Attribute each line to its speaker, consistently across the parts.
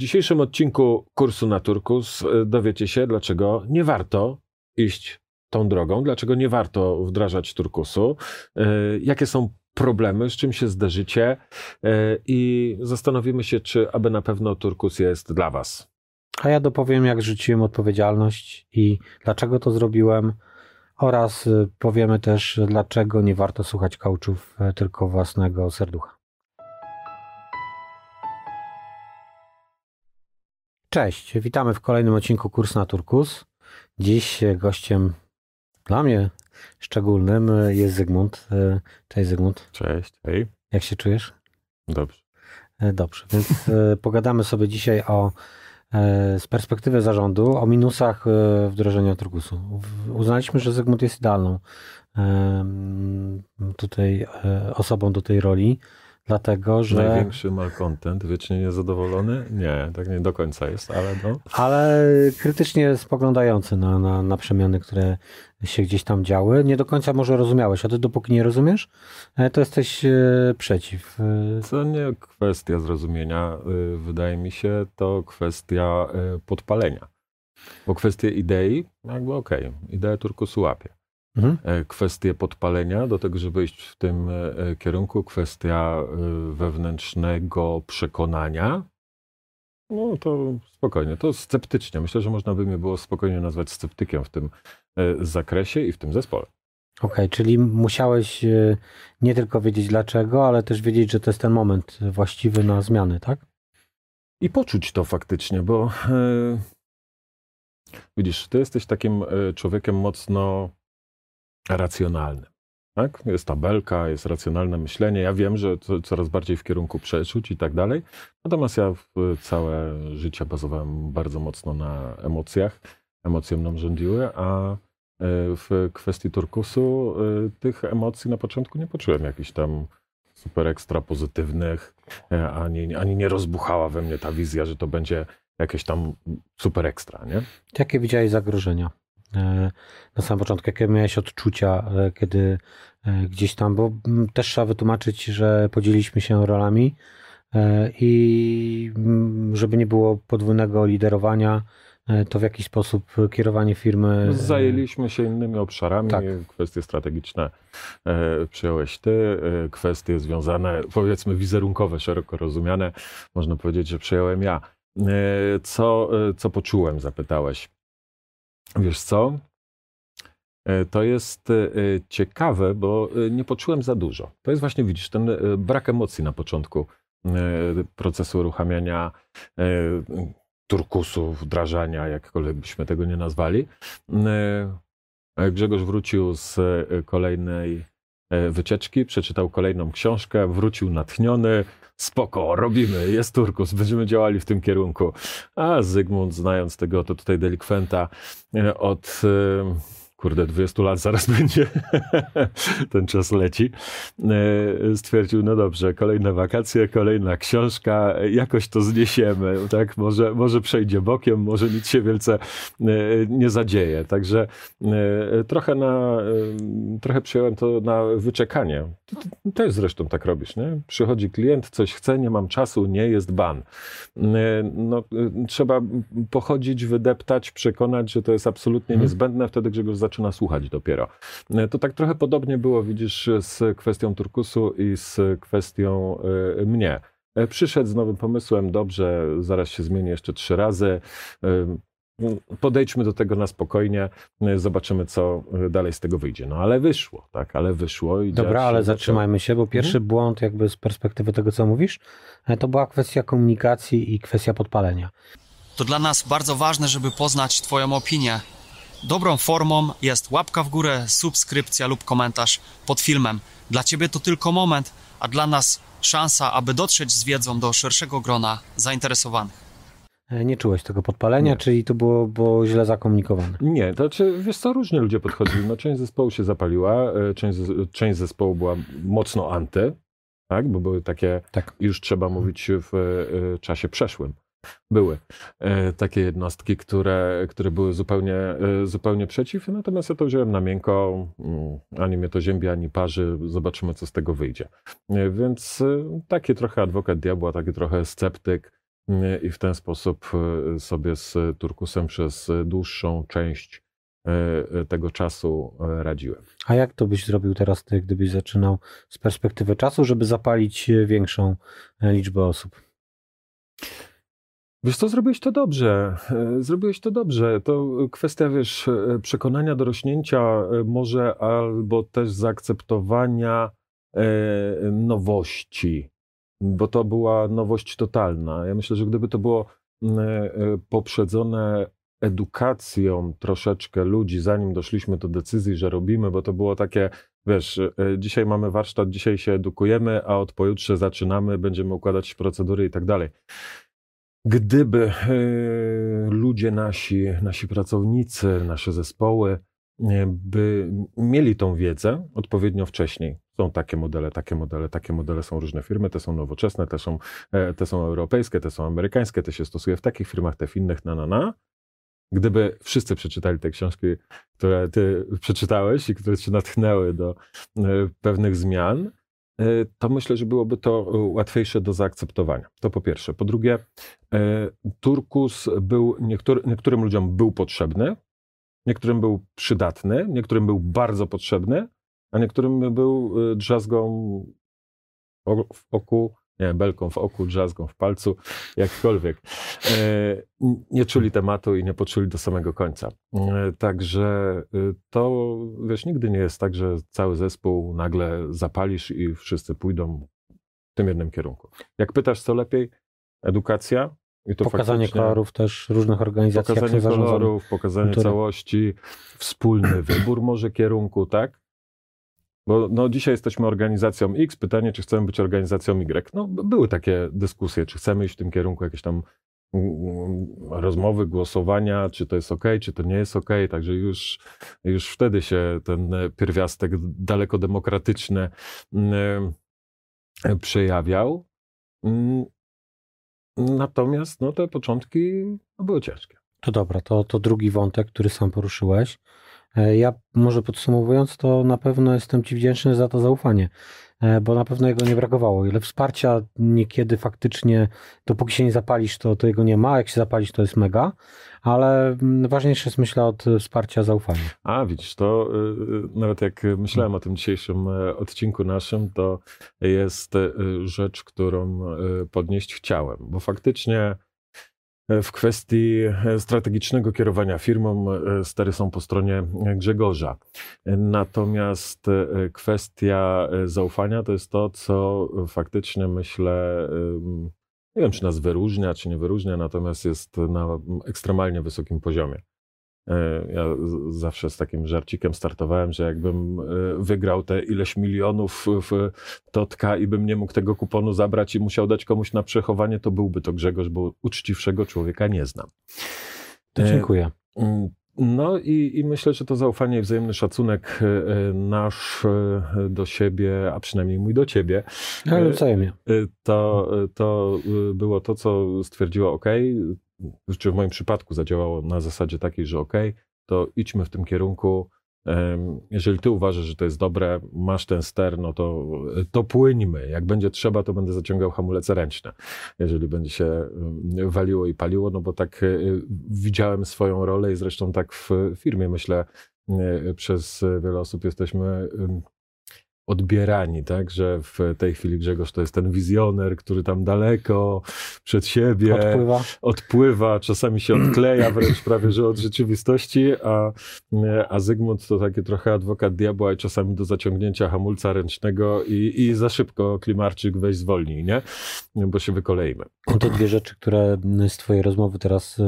Speaker 1: W dzisiejszym odcinku kursu na Turkus e, dowiecie się, dlaczego nie warto iść tą drogą, dlaczego nie warto wdrażać Turkusu, e, jakie są problemy, z czym się zderzycie e, i zastanowimy się, czy aby na pewno Turkus jest dla Was.
Speaker 2: A ja dopowiem, jak rzuciłem odpowiedzialność i dlaczego to zrobiłem, oraz powiemy też, dlaczego nie warto słuchać kauczów, tylko własnego serducha. Cześć, witamy w kolejnym odcinku Kurs na Turkus. Dziś gościem dla mnie szczególnym jest Zygmunt. Cześć Zygmunt.
Speaker 1: Cześć, hej.
Speaker 2: Jak się czujesz?
Speaker 1: Dobrze.
Speaker 2: Dobrze, więc e, pogadamy sobie dzisiaj o e, z perspektywy zarządu o minusach e, wdrożenia Turkusu. Uznaliśmy, że Zygmunt jest idealną tutaj osobą do tej roli dlatego że...
Speaker 1: Największy malcontent, wiecznie niezadowolony? Nie, tak nie do końca jest, ale no.
Speaker 2: Ale krytycznie spoglądający na, na, na przemiany, które się gdzieś tam działy. Nie do końca może rozumiałeś, a ty dopóki nie rozumiesz, e, to jesteś e, przeciw.
Speaker 1: To nie kwestia zrozumienia, e, wydaje mi się, to kwestia podpalenia. Bo kwestie idei, jakby okej, okay, ideę Turkusu łapie. Mhm. E, kwestie podpalenia do tego, żeby iść w tym e, kierunku, kwestia e, wewnętrznego przekonania. No to spokojnie, to sceptycznie. Myślę, że można by mnie było spokojnie nazwać sceptykiem w tym zakresie i w tym zespole.
Speaker 2: Okej, okay, czyli musiałeś nie tylko wiedzieć dlaczego, ale też wiedzieć, że to jest ten moment właściwy na zmiany, tak?
Speaker 1: I poczuć to faktycznie, bo widzisz, ty jesteś takim człowiekiem mocno racjonalnym. Tak? Jest tabelka, jest racjonalne myślenie. Ja wiem, że to coraz bardziej w kierunku przeczuć i tak dalej. Natomiast ja całe życie bazowałem bardzo mocno na emocjach. Emocje mną rządziły, a e, w kwestii turkusu e, tych emocji na początku nie poczułem jakichś tam super ekstra pozytywnych, e, ani, ani nie rozbuchała we mnie ta wizja, że to będzie jakieś tam super ekstra, nie?
Speaker 2: Jakie widziałeś zagrożenia? E, na samym początku, jakie miałeś odczucia, e, kiedy e, gdzieś tam, bo też trzeba wytłumaczyć, że podzieliliśmy się rolami i żeby nie było podwójnego liderowania, to w jakiś sposób kierowanie firmy.
Speaker 1: Zajęliśmy się innymi obszarami. Tak. Kwestie strategiczne przyjąłeś ty, kwestie związane, powiedzmy, wizerunkowe, szeroko rozumiane, można powiedzieć, że przyjąłem ja. Co, co poczułem, zapytałeś. Wiesz co? E, to jest e, ciekawe, bo e, nie poczułem za dużo. To jest właśnie, widzisz, ten brak emocji na początku procesu uruchamiania turkusu, wdrażania, jakkolwiek byśmy tego nie nazwali. Grzegorz wrócił z kolejnej wycieczki, przeczytał kolejną książkę, wrócił natchniony, spoko, robimy, jest turkus, będziemy działali w tym kierunku. A Zygmunt, znając tego, to tutaj delikwenta e, od e, kurde, 20 lat zaraz będzie, ten czas leci, e, stwierdził, no dobrze, kolejne wakacje, kolejna książka, jakoś to zniesiemy, tak, może, może przejdzie bokiem, może nic się wielce e, nie zadzieje, także e, trochę na, trochę przyjąłem to na wyczekanie. Też zresztą tak robisz, nie? Przychodzi klient, coś chce, nie mam czasu, nie jest ban. No, trzeba pochodzić, wydeptać, przekonać, że to jest absolutnie mhm. niezbędne, wtedy Grzegorz zaczyna słuchać dopiero. E, to tak trochę podobnie było, widzisz, z kwestią turkusu i z kwestią e, mnie. E, przyszedł z nowym pomysłem, dobrze, zaraz się zmieni jeszcze trzy razy. Podejdźmy do tego na spokojnie, zobaczymy, co dalej z tego wyjdzie. No ale wyszło, tak, ale wyszło.
Speaker 2: I Dobra, ale zatrzymajmy się, bo pierwszy mhm. błąd, jakby z perspektywy tego, co mówisz, to była kwestia komunikacji i kwestia podpalenia.
Speaker 3: To dla nas bardzo ważne, żeby poznać Twoją opinię Dobrą formą jest łapka w górę, subskrypcja lub komentarz pod filmem. Dla Ciebie to tylko moment, a dla nas szansa, aby dotrzeć z wiedzą do szerszego grona zainteresowanych.
Speaker 2: E, nie czułeś tego podpalenia, nie. czyli to było, było źle zakomunikowane?
Speaker 1: Nie, to znaczy, wiesz co, różnie ludzie podchodzili. No, część zespołu się zapaliła, e, część, część zespołu była mocno anty, tak? bo były takie, tak. już trzeba mówić w e, czasie przeszłym były e, takie jednostki, które, które były zupełnie, e, zupełnie przeciw, natomiast ja to wziąłem na miękko, mm, ani mnie to ziębi, ani parzy, zobaczymy, co z tego wyjdzie. E, więc taki trochę adwokat diabła, taki trochę sceptyk, i w ten sposób sobie z Turkusem przez dłuższą część tego czasu radziłem.
Speaker 2: A jak to byś zrobił teraz ty, gdybyś zaczynał z perspektywy czasu, żeby zapalić większą liczbę osób?
Speaker 1: Wiesz co, zrobiłeś to dobrze. E, zrobiłeś to dobrze. To kwestia, wiesz, e, przekonania dorośnięcia, e, może albo też zaakceptowania nowości, bo to była nowość totalna. Ja myślę, że gdyby to było poprzedzone edukacją troszeczkę ludzi, zanim doszliśmy do decyzji, że robimy, bo to było takie, wiesz, dzisiaj mamy warsztat, dzisiaj się edukujemy, a od pojutrze zaczynamy, będziemy układać procedury i tak dalej. Gdyby e, ludzie nasi, nasi pracownicy, nasze zespoły e, by mieli tą wiedzę odpowiednio wcześniej. Są takie modele, takie modele, takie modele są różne firmy, te są nowoczesne, te są, e, te są europejskie, te są amerykańskie, te się stosuje w takich firmach, te w innych, na na na. Gdyby wszyscy przeczytali te książki, które ty przeczytałeś i które cię natchnęły do pewnych zmian, to myślę, że byłoby to e, łatwiejsze do zaakceptowania. To po pierwsze. Po drugie, e, turkus był niektóry, niektórym ludziom był potrzebny, niektórym był przydatny, niektórym był bardzo potrzebny, a niektórym był drzazgą w oku nie, belką w oku, drzazgą w palcu, jakkolwiek. E, nie czuli tematu i nie poczuli do samego końca. E, także e, to, wiesz, nigdy nie jest tak, że cały zespół nagle zapalisz i wszyscy pójdą w tym jednym kierunku. Jak pytasz, co lepiej, edukacja,
Speaker 2: i to pokazanie kolorów też różnych organizacji.
Speaker 1: Pokazanie kolorów, pokazanie kultury. całości, wspólny wybór może kierunku, tak? Bo no, dzisiaj jesteśmy organizacją X, pytanie, czy chcemy być organizacją Y. No, były takie dyskusje, czy chcemy iść w tym kierunku, jakieś tam mm, mm, rozmowy, głosowania, czy to jest ok, czy to nie jest ok. Także już, już wtedy się ten pierwiastek daleko demokratyczny mm, przejawiał. Natomiast no, te początki były ciężkie.
Speaker 2: To dobra, to, to drugi wątek, który sam poruszyłeś. E, ja może podsumowując, to na pewno jestem Ci wdzięczny za to zaufanie, e, bo na pewno jego nie brakowało. Ile wsparcia niekiedy faktycznie, dopóki się nie zapalisz, to, to jego nie ma. Jak się zapalisz, to jest mega, ale mm, ważniejsze jest myślę od wsparcia zaufania.
Speaker 1: A widzisz, to y, y, nawet jak myślałem o tym dzisiejszym e, odcinku naszym, to jest rzecz, którą podnieść chciałem, bo faktycznie w kwestii e, strategicznego kierowania firmą e, stery są po stronie Grzegorza. Natomiast e, kwestia zaufania to jest to, co faktycznie myślę, nie wiem czy nas wyróżnia, czy nie wyróżnia, natomiast jest na ekstremalnie wysokim poziomie. E, ja zawsze z takim żarcikiem startowałem, że jakbym e, wygrał te ileś milionów w Totka i bym nie mógł tego kuponu zabrać i musiał dać komuś na przechowanie, to byłby to Grzegorz, bo uczciwszego człowieka nie znam.
Speaker 2: To dziękuję.
Speaker 1: Mm, no i, i, myślę, że to zaufanie i wzajemny szacunek nasz do siebie, a przynajmniej mój do ciebie,
Speaker 2: Ale wzajemnie.
Speaker 1: To, to było to, co stwierdziło OK, czy w moim przypadku zadziałało na zasadzie takiej, że ok, to idźmy w tym kierunku. Jeżeli ty uważasz, że to jest dobre, masz ten ster, no to, to płyńmy. Jak będzie trzeba, to będę zaciągał hamulece ręczne, jeżeli będzie się waliło i paliło, no bo tak e, widziałem swoją rolę i zresztą tak w firmie, myślę, e, przez wiele osób jesteśmy odbierani, tak, że w tej chwili Grzegorz to jest ten wizjoner, który tam daleko przed siebie
Speaker 2: odpływa,
Speaker 1: odpływa czasami się odkleja wręcz prawie, że od rzeczywistości, a, a Zygmunt to taki trochę adwokat diabła i czasami do zaciągnięcia hamulca ręcznego i, i za szybko klimarczyk weź zwolnij, nie? Bo się wykoleimy.
Speaker 2: To dwie rzeczy, które z twojej rozmowy teraz,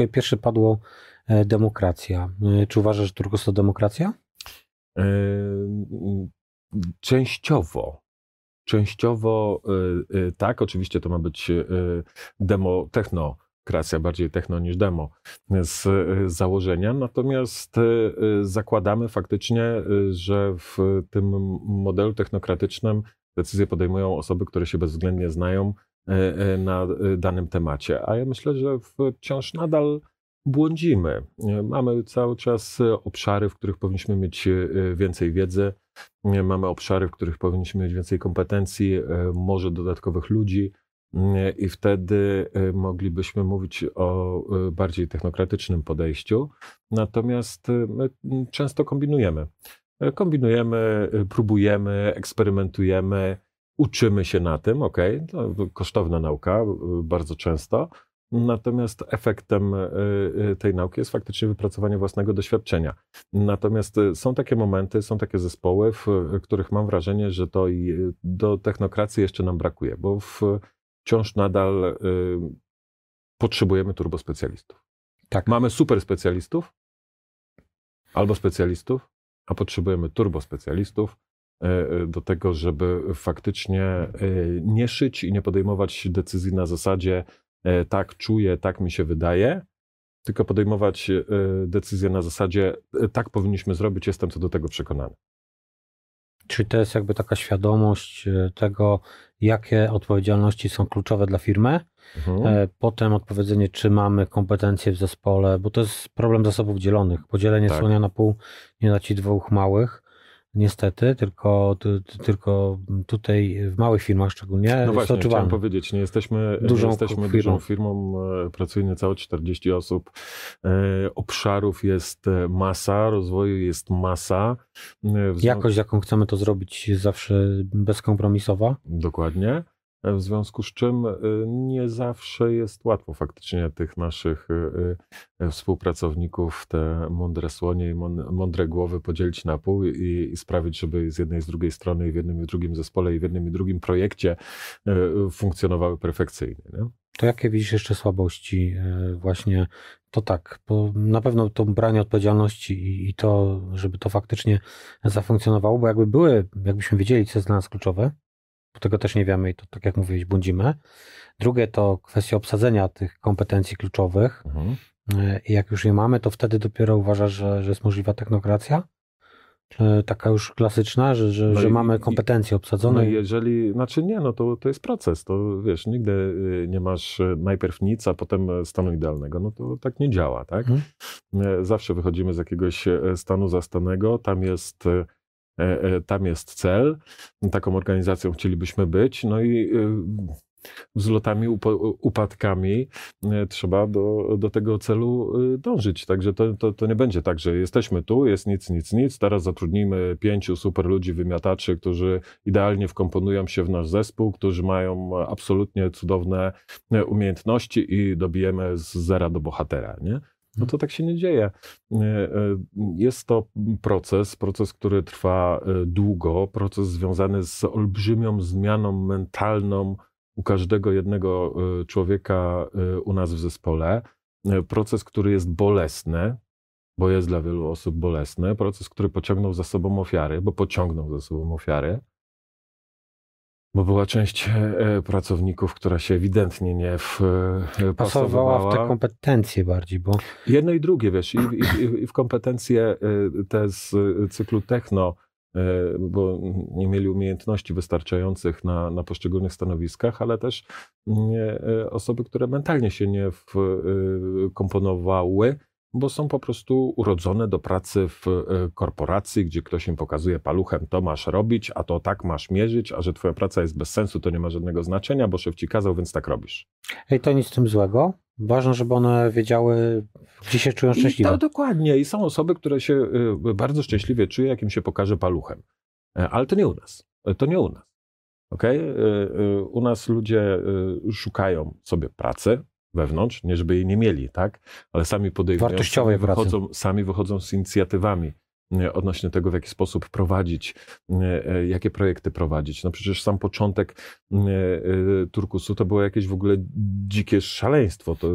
Speaker 2: y, pierwsze padło e, demokracja. Y, czy uważasz, że Turkos to demokracja?
Speaker 1: Częściowo. Częściowo y, y, tak, oczywiście to ma być y, demo techno kreacja bardziej techno niż demo z założenia, natomiast zakładamy faktycznie, że w tym modelu technokratycznym decyzje podejmują osoby, które się bezwzględnie znają na danym temacie. A ja myślę, że wciąż nadal błądzimy. Mamy cały czas obszary, w których powinniśmy mieć więcej wiedzy, Mamy obszary, w których powinniśmy mieć więcej kompetencji, e, może dodatkowych ludzi. i wtedy moglibyśmy mówić o bardziej technokratycznym podejściu. Natomiast my często kombinujemy. Kombinujemy, próbujemy, eksperymentujemy, uczymy się na tym, ok, to kosztowna nauka bardzo często, Natomiast efektem e, e, tej nauki jest faktycznie wypracowanie własnego doświadczenia. Natomiast e, są takie momenty, są takie zespoły, w których mam wrażenie, że to i do technokracji jeszcze nam brakuje, bo wciąż nadal potrzebujemy turbospecjalistów. Tak. Mamy super specjalistów albo specjalistów, a potrzebujemy turbospecjalistów do tego, żeby faktycznie nie szyć i nie podejmować decyzji na zasadzie tak czuję, tak mi się wydaje, tylko podejmować e, decyzje na zasadzie e, tak powinniśmy zrobić, jestem co do tego przekonany.
Speaker 2: Czyli to jest jakby taka świadomość tego, jakie odpowiedzialności są kluczowe dla firmy. Mhm. Potem odpowiedzenie, czy mamy kompetencje w zespole, bo to jest problem zasobów dzielonych. Podzielenie tak. słonia na pół nie da ci dwóch małych niestety, tylko, tylko tutaj w małych firmach szczególnie.
Speaker 1: No właśnie, chciałem powiedzieć, nie jesteśmy dużą, jesteśmy firmą. dużą firmą, e, pracuje niecałe 40 osób, e, obszarów jest e, masa, rozwoju jest masa.
Speaker 2: Jakość, jaką chcemy to zrobić, jest zawsze bezkompromisowa.
Speaker 1: Dokładnie. W związku z czym y, nie zawsze jest łatwo faktycznie tych naszych y, y, współpracowników, te mądre słonie i mądre głowy podzielić na pół i, sprawić, żeby z jednej i z drugiej strony i w jednym i drugim zespole i w jednym i drugim projekcie funkcjonowały perfekcyjnie. Nie?
Speaker 2: To jakie widzisz jeszcze słabości właśnie? To tak, bo na pewno to branie odpowiedzialności i, i to, żeby to faktycznie zafunkcjonowało, bo jakby były, jakbyśmy wiedzieli, co jest dla nas kluczowe, bo tego też nie wiemy i to, tak jak mówiłeś, błądzimy. Drugie to kwestia obsadzenia tych kompetencji kluczowych. Mhm. E, I jak już je mamy, to wtedy dopiero uważasz, że, że jest możliwa technokracja? Taka już klasyczna, że, że, no że i, mamy kompetencje obsadzone.
Speaker 1: No i jeżeli, znaczy nie, no to, to jest proces. To wiesz, nigdy y, nie masz y, najpierw nic, a potem stanu idealnego. No to tak nie działa, tak? E, zawsze wychodzimy z jakiegoś e, stanu zastanego, tam jest E, e, tam jest cel, taką organizacją chcielibyśmy być, no i e, wzlotami, upadkami trzeba do, do tego celu dążyć. Także to, to, to nie będzie tak, że jesteśmy tu, jest nic, nic, nic, teraz zatrudnimy pięciu super ludzi, wymiataczy, którzy idealnie wkomponują się w nasz zespół, którzy mają absolutnie cudowne umiejętności i dobijemy z zera do bohatera, nie? No to tak się nie dzieje. E, e, jest to proces, proces, który trwa e, długo, proces związany z olbrzymią zmianą mentalną u każdego jednego człowieka u nas w zespole. Proces, który jest bolesny, bo jest dla wielu osób bolesny. Proces, który pociągnął za sobą ofiary, bo pociągnął za sobą ofiary. Bo była część e, pracowników, która się ewidentnie nie wpasowała. Pasowała
Speaker 2: w te kompetencje bardziej, bo...
Speaker 1: Jedno i drugie, wiesz, i, i, i w kompetencje e, te z cyklu techno, e, bo nie mieli umiejętności wystarczających na, na poszczególnych stanowiskach, ale też nie, osoby, które mentalnie się nie wkomponowały bo są po prostu urodzone do pracy w e, korporacji, gdzie ktoś im pokazuje paluchem, to masz robić, a to tak masz mierzyć, a że twoja praca jest bez sensu, to nie ma żadnego znaczenia, bo szef ci kazał, więc tak robisz.
Speaker 2: Ej, to nic z tym złego. Ważne, żeby one wiedziały, gdzie się czują szczęśliwe.
Speaker 1: To dokładnie. I są osoby, które się e, bardzo szczęśliwie czują, jak im się pokaże paluchem. E, ale to nie u nas. To nie u nas. Okay? U nas ludzie szukają sobie pracy, wewnątrz, nie żeby jej nie mieli, tak? Ale sami podejmują, sami wychodzą, sami wychodzą z inicjatywami odnośnie tego, w jaki sposób prowadzić, e, jakie projekty prowadzić. No przecież sam początek e, Turkusu to było jakieś w ogóle dzikie szaleństwo. To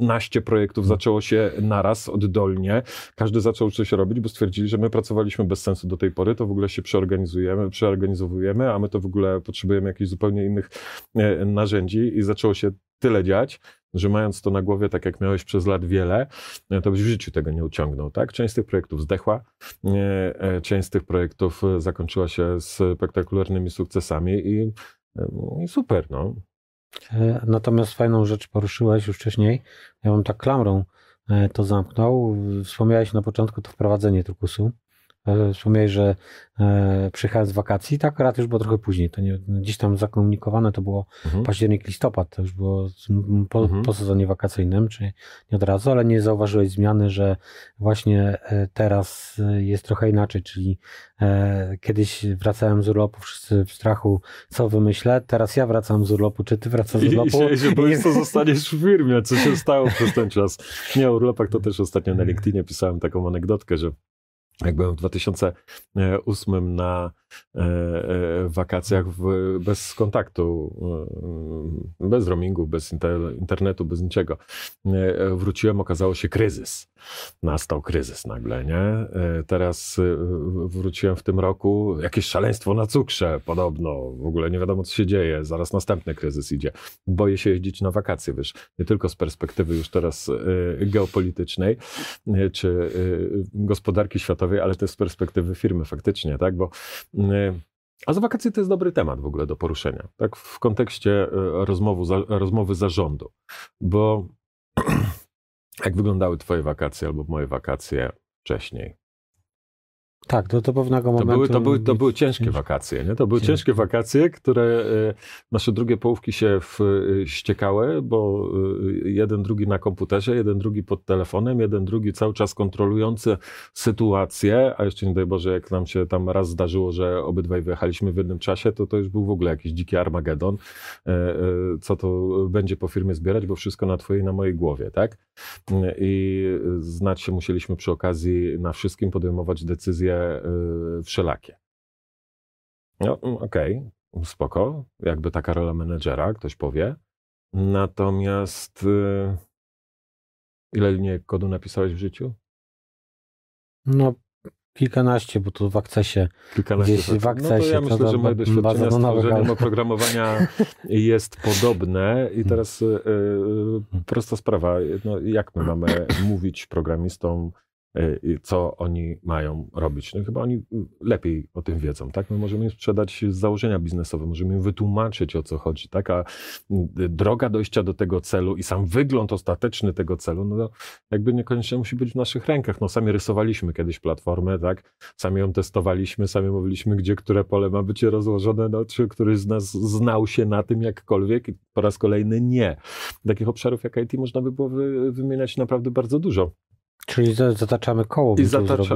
Speaker 1: naście projektów hmm. zaczęło się naraz, oddolnie. Każdy zaczął coś robić, bo stwierdzili, że my pracowaliśmy bez sensu do tej pory, to w ogóle się przeorganizujemy, przeorganizowujemy, a my to w ogóle potrzebujemy jakichś zupełnie innych e, narzędzi i zaczęło się tyle dziać, że mając to na głowie, tak jak miałeś przez lat wiele, e, to byś w życiu tego nie uciągnął, tak? Część z tych projektów zdechła, e, część z tych projektów e, zakończyła się spektakularnymi sukcesami i, i super, no.
Speaker 2: Natomiast fajną rzecz poruszyłeś już wcześniej, ja bym tak klamrą to zamknął. Wspomniałeś na początku to wprowadzenie turkusu. E, wspomniałeś, że e, przyjechałem z wakacji, tak akurat już było trochę później. To nie, gdzieś tam zakomunikowane to było
Speaker 1: Mhm.
Speaker 2: październik, listopad, to już było po,
Speaker 1: Mhm.
Speaker 2: po sezonie wakacyjnym, czyli nie od razu, ale nie zauważyłeś zmiany, że właśnie e, teraz jest trochę inaczej, czyli kiedyś wracałem z urlopu, wszyscy w strachu, co wymyślę, teraz ja wracam z urlopu, czy ty wracasz z
Speaker 1: I, i
Speaker 2: urlopu?
Speaker 1: się, boisz,
Speaker 2: I-
Speaker 1: co zostaniesz w firmie, co się stało przez ten czas. Nie, o urlopach to też ostatnio na LinkedInie pisałem taką anegdotkę, że jak byłem w 2008 na e, e, wakacjach w, bez kontaktu, e, bez roamingu, bez inter, internetu, bez niczego, e, wróciłem, okazało się kryzys. Nastał kryzys nagle, nie? E, Teraz e, wróciłem w tym roku, jakieś szaleństwo na cukrze podobno, w ogóle nie wiadomo co się dzieje, zaraz następny kryzys idzie. Boję się jeździć na wakacje, wiesz, nie tylko z perspektywy już teraz e, geopolitycznej, e, czy e, gospodarki światowej, ale też z perspektywy firmy faktycznie, tak, bo e, a za wakacje to jest dobry temat w ogóle do poruszenia, tak, w kontekście e, rozmowy, za, rozmowy zarządu, bo jak wyglądały twoje wakacje albo moje wakacje wcześniej?
Speaker 2: Tak, do, do pewnego
Speaker 1: To
Speaker 2: momentu.
Speaker 1: były, to, były, to były ciężkie wakacje, nie? To były
Speaker 2: Ciężkie.
Speaker 1: ciężkie wakacje, które e, nasze drugie połówki się w, e, ściekały, bo e, jeden drugi na komputerze, jeden drugi pod telefonem, jeden drugi cały czas kontrolujący sytuację, a jeszcze nie daj Boże, jak nam się tam raz zdarzyło, że obydwaj wyjechaliśmy w jednym czasie, to to już był w ogóle jakiś dziki Armagedon, co to będzie po firmie zbierać, bo wszystko na twojej, na mojej głowie, tak? I znać się musieliśmy przy okazji na wszystkim podejmować decyzje y, wszelakie. No, mm, okej, spoko, jakby taka rola menedżera, ktoś powie. Natomiast y, ile linii kodu napisałeś w życiu?
Speaker 2: No, kilkanaście, bo to w akcesie.
Speaker 1: Kilkanaście
Speaker 2: Gdzieś w
Speaker 1: procent. No to
Speaker 2: akcesie,
Speaker 1: ja myślę, że moje doświadczenia z tworzeniem oprogramowania jest podobne i teraz y, y, prosta sprawa, no, jak my mamy mówić programistom, co oni mają robić? No chyba oni y, lepiej o tym wiedzą, tak? My możemy im sprzedać założenia biznesowe, możemy im wytłumaczyć o co chodzi, tak? A y, droga dojścia do tego celu i sam wygląd ostateczny tego celu, no jakby niekoniecznie musi być w naszych rękach. No sami rysowaliśmy kiedyś platformę, tak? Sami ją testowaliśmy, sami mówiliśmy, gdzie które pole ma być rozłożone, no, czy któryś z nas znał się na tym jakkolwiek i po raz kolejny nie. Takich obszarów jak IT można by było wy, wymieniać naprawdę bardzo dużo.
Speaker 2: Czyli za- zataczamy koło,
Speaker 1: I zatacza,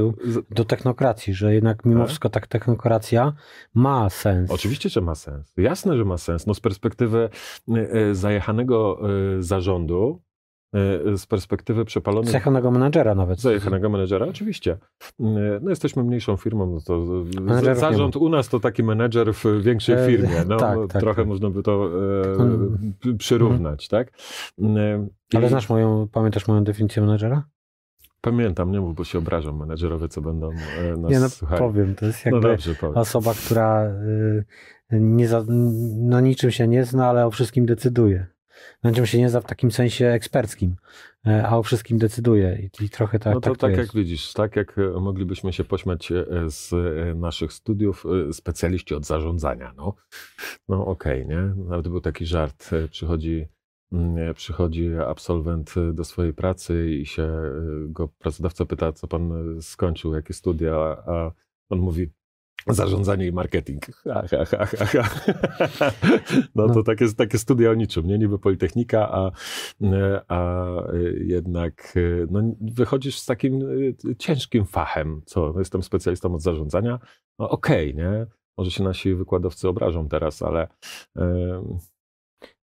Speaker 2: do technokracji, że jednak mimo
Speaker 1: Tak.
Speaker 2: wszystko tak technokracja ma sens.
Speaker 1: Oczywiście, że ma sens. Jasne, że ma sens. No z perspektywy y, y, zajechanego y, zarządu, z perspektywy przepalonych
Speaker 2: Zajechanego menadżera nawet.
Speaker 1: Zajechanego menedżera, oczywiście. No jesteśmy mniejszą firmą, no to
Speaker 2: Menedżerów
Speaker 1: zarząd u nas to taki menedżer w większej
Speaker 2: E,
Speaker 1: firmie. No,
Speaker 2: tak,
Speaker 1: no,
Speaker 2: tak,
Speaker 1: trochę
Speaker 2: tak.
Speaker 1: można by to e,
Speaker 2: Mm.
Speaker 1: p- przyrównać, tak? E,
Speaker 2: Ale
Speaker 1: i
Speaker 2: znasz moją, pamiętasz moją definicję menadżera?
Speaker 1: Pamiętam, nie mów, bo się obrażą menedżerowie, co będą e, nas
Speaker 2: Nie no,
Speaker 1: słuchali.
Speaker 2: powiem, to jest
Speaker 1: No
Speaker 2: jakby
Speaker 1: powiem.
Speaker 2: osoba, która y, nie za, no niczym się nie zna, ale o wszystkim decyduje. Na czym się nie zna w takim sensie eksperckim, e, a o wszystkim decyduje i, i trochę tak,
Speaker 1: No to
Speaker 2: tak,
Speaker 1: tak,
Speaker 2: to
Speaker 1: jak
Speaker 2: jest.
Speaker 1: widzisz, tak jak e, moglibyśmy się pośmiać z naszych studiów, specjaliści od zarządzania, no, no okej, nie? Nawet był taki żart, przychodzi, przychodzi absolwent e, do swojej pracy i się e, go pracodawca pyta, co pan e, skończył, jakie studia, a on mówi, Zarządzanie i marketing. Ha, ha, ha. No to
Speaker 2: No.
Speaker 1: takie, takie studia o niczym, nie? Niby Politechnika, a, a jednak no, wychodzisz z takim ciężkim fachem. Co? No, jestem specjalistą od zarządzania. No okej, nie? Może się nasi wykładowcy obrażą teraz, ale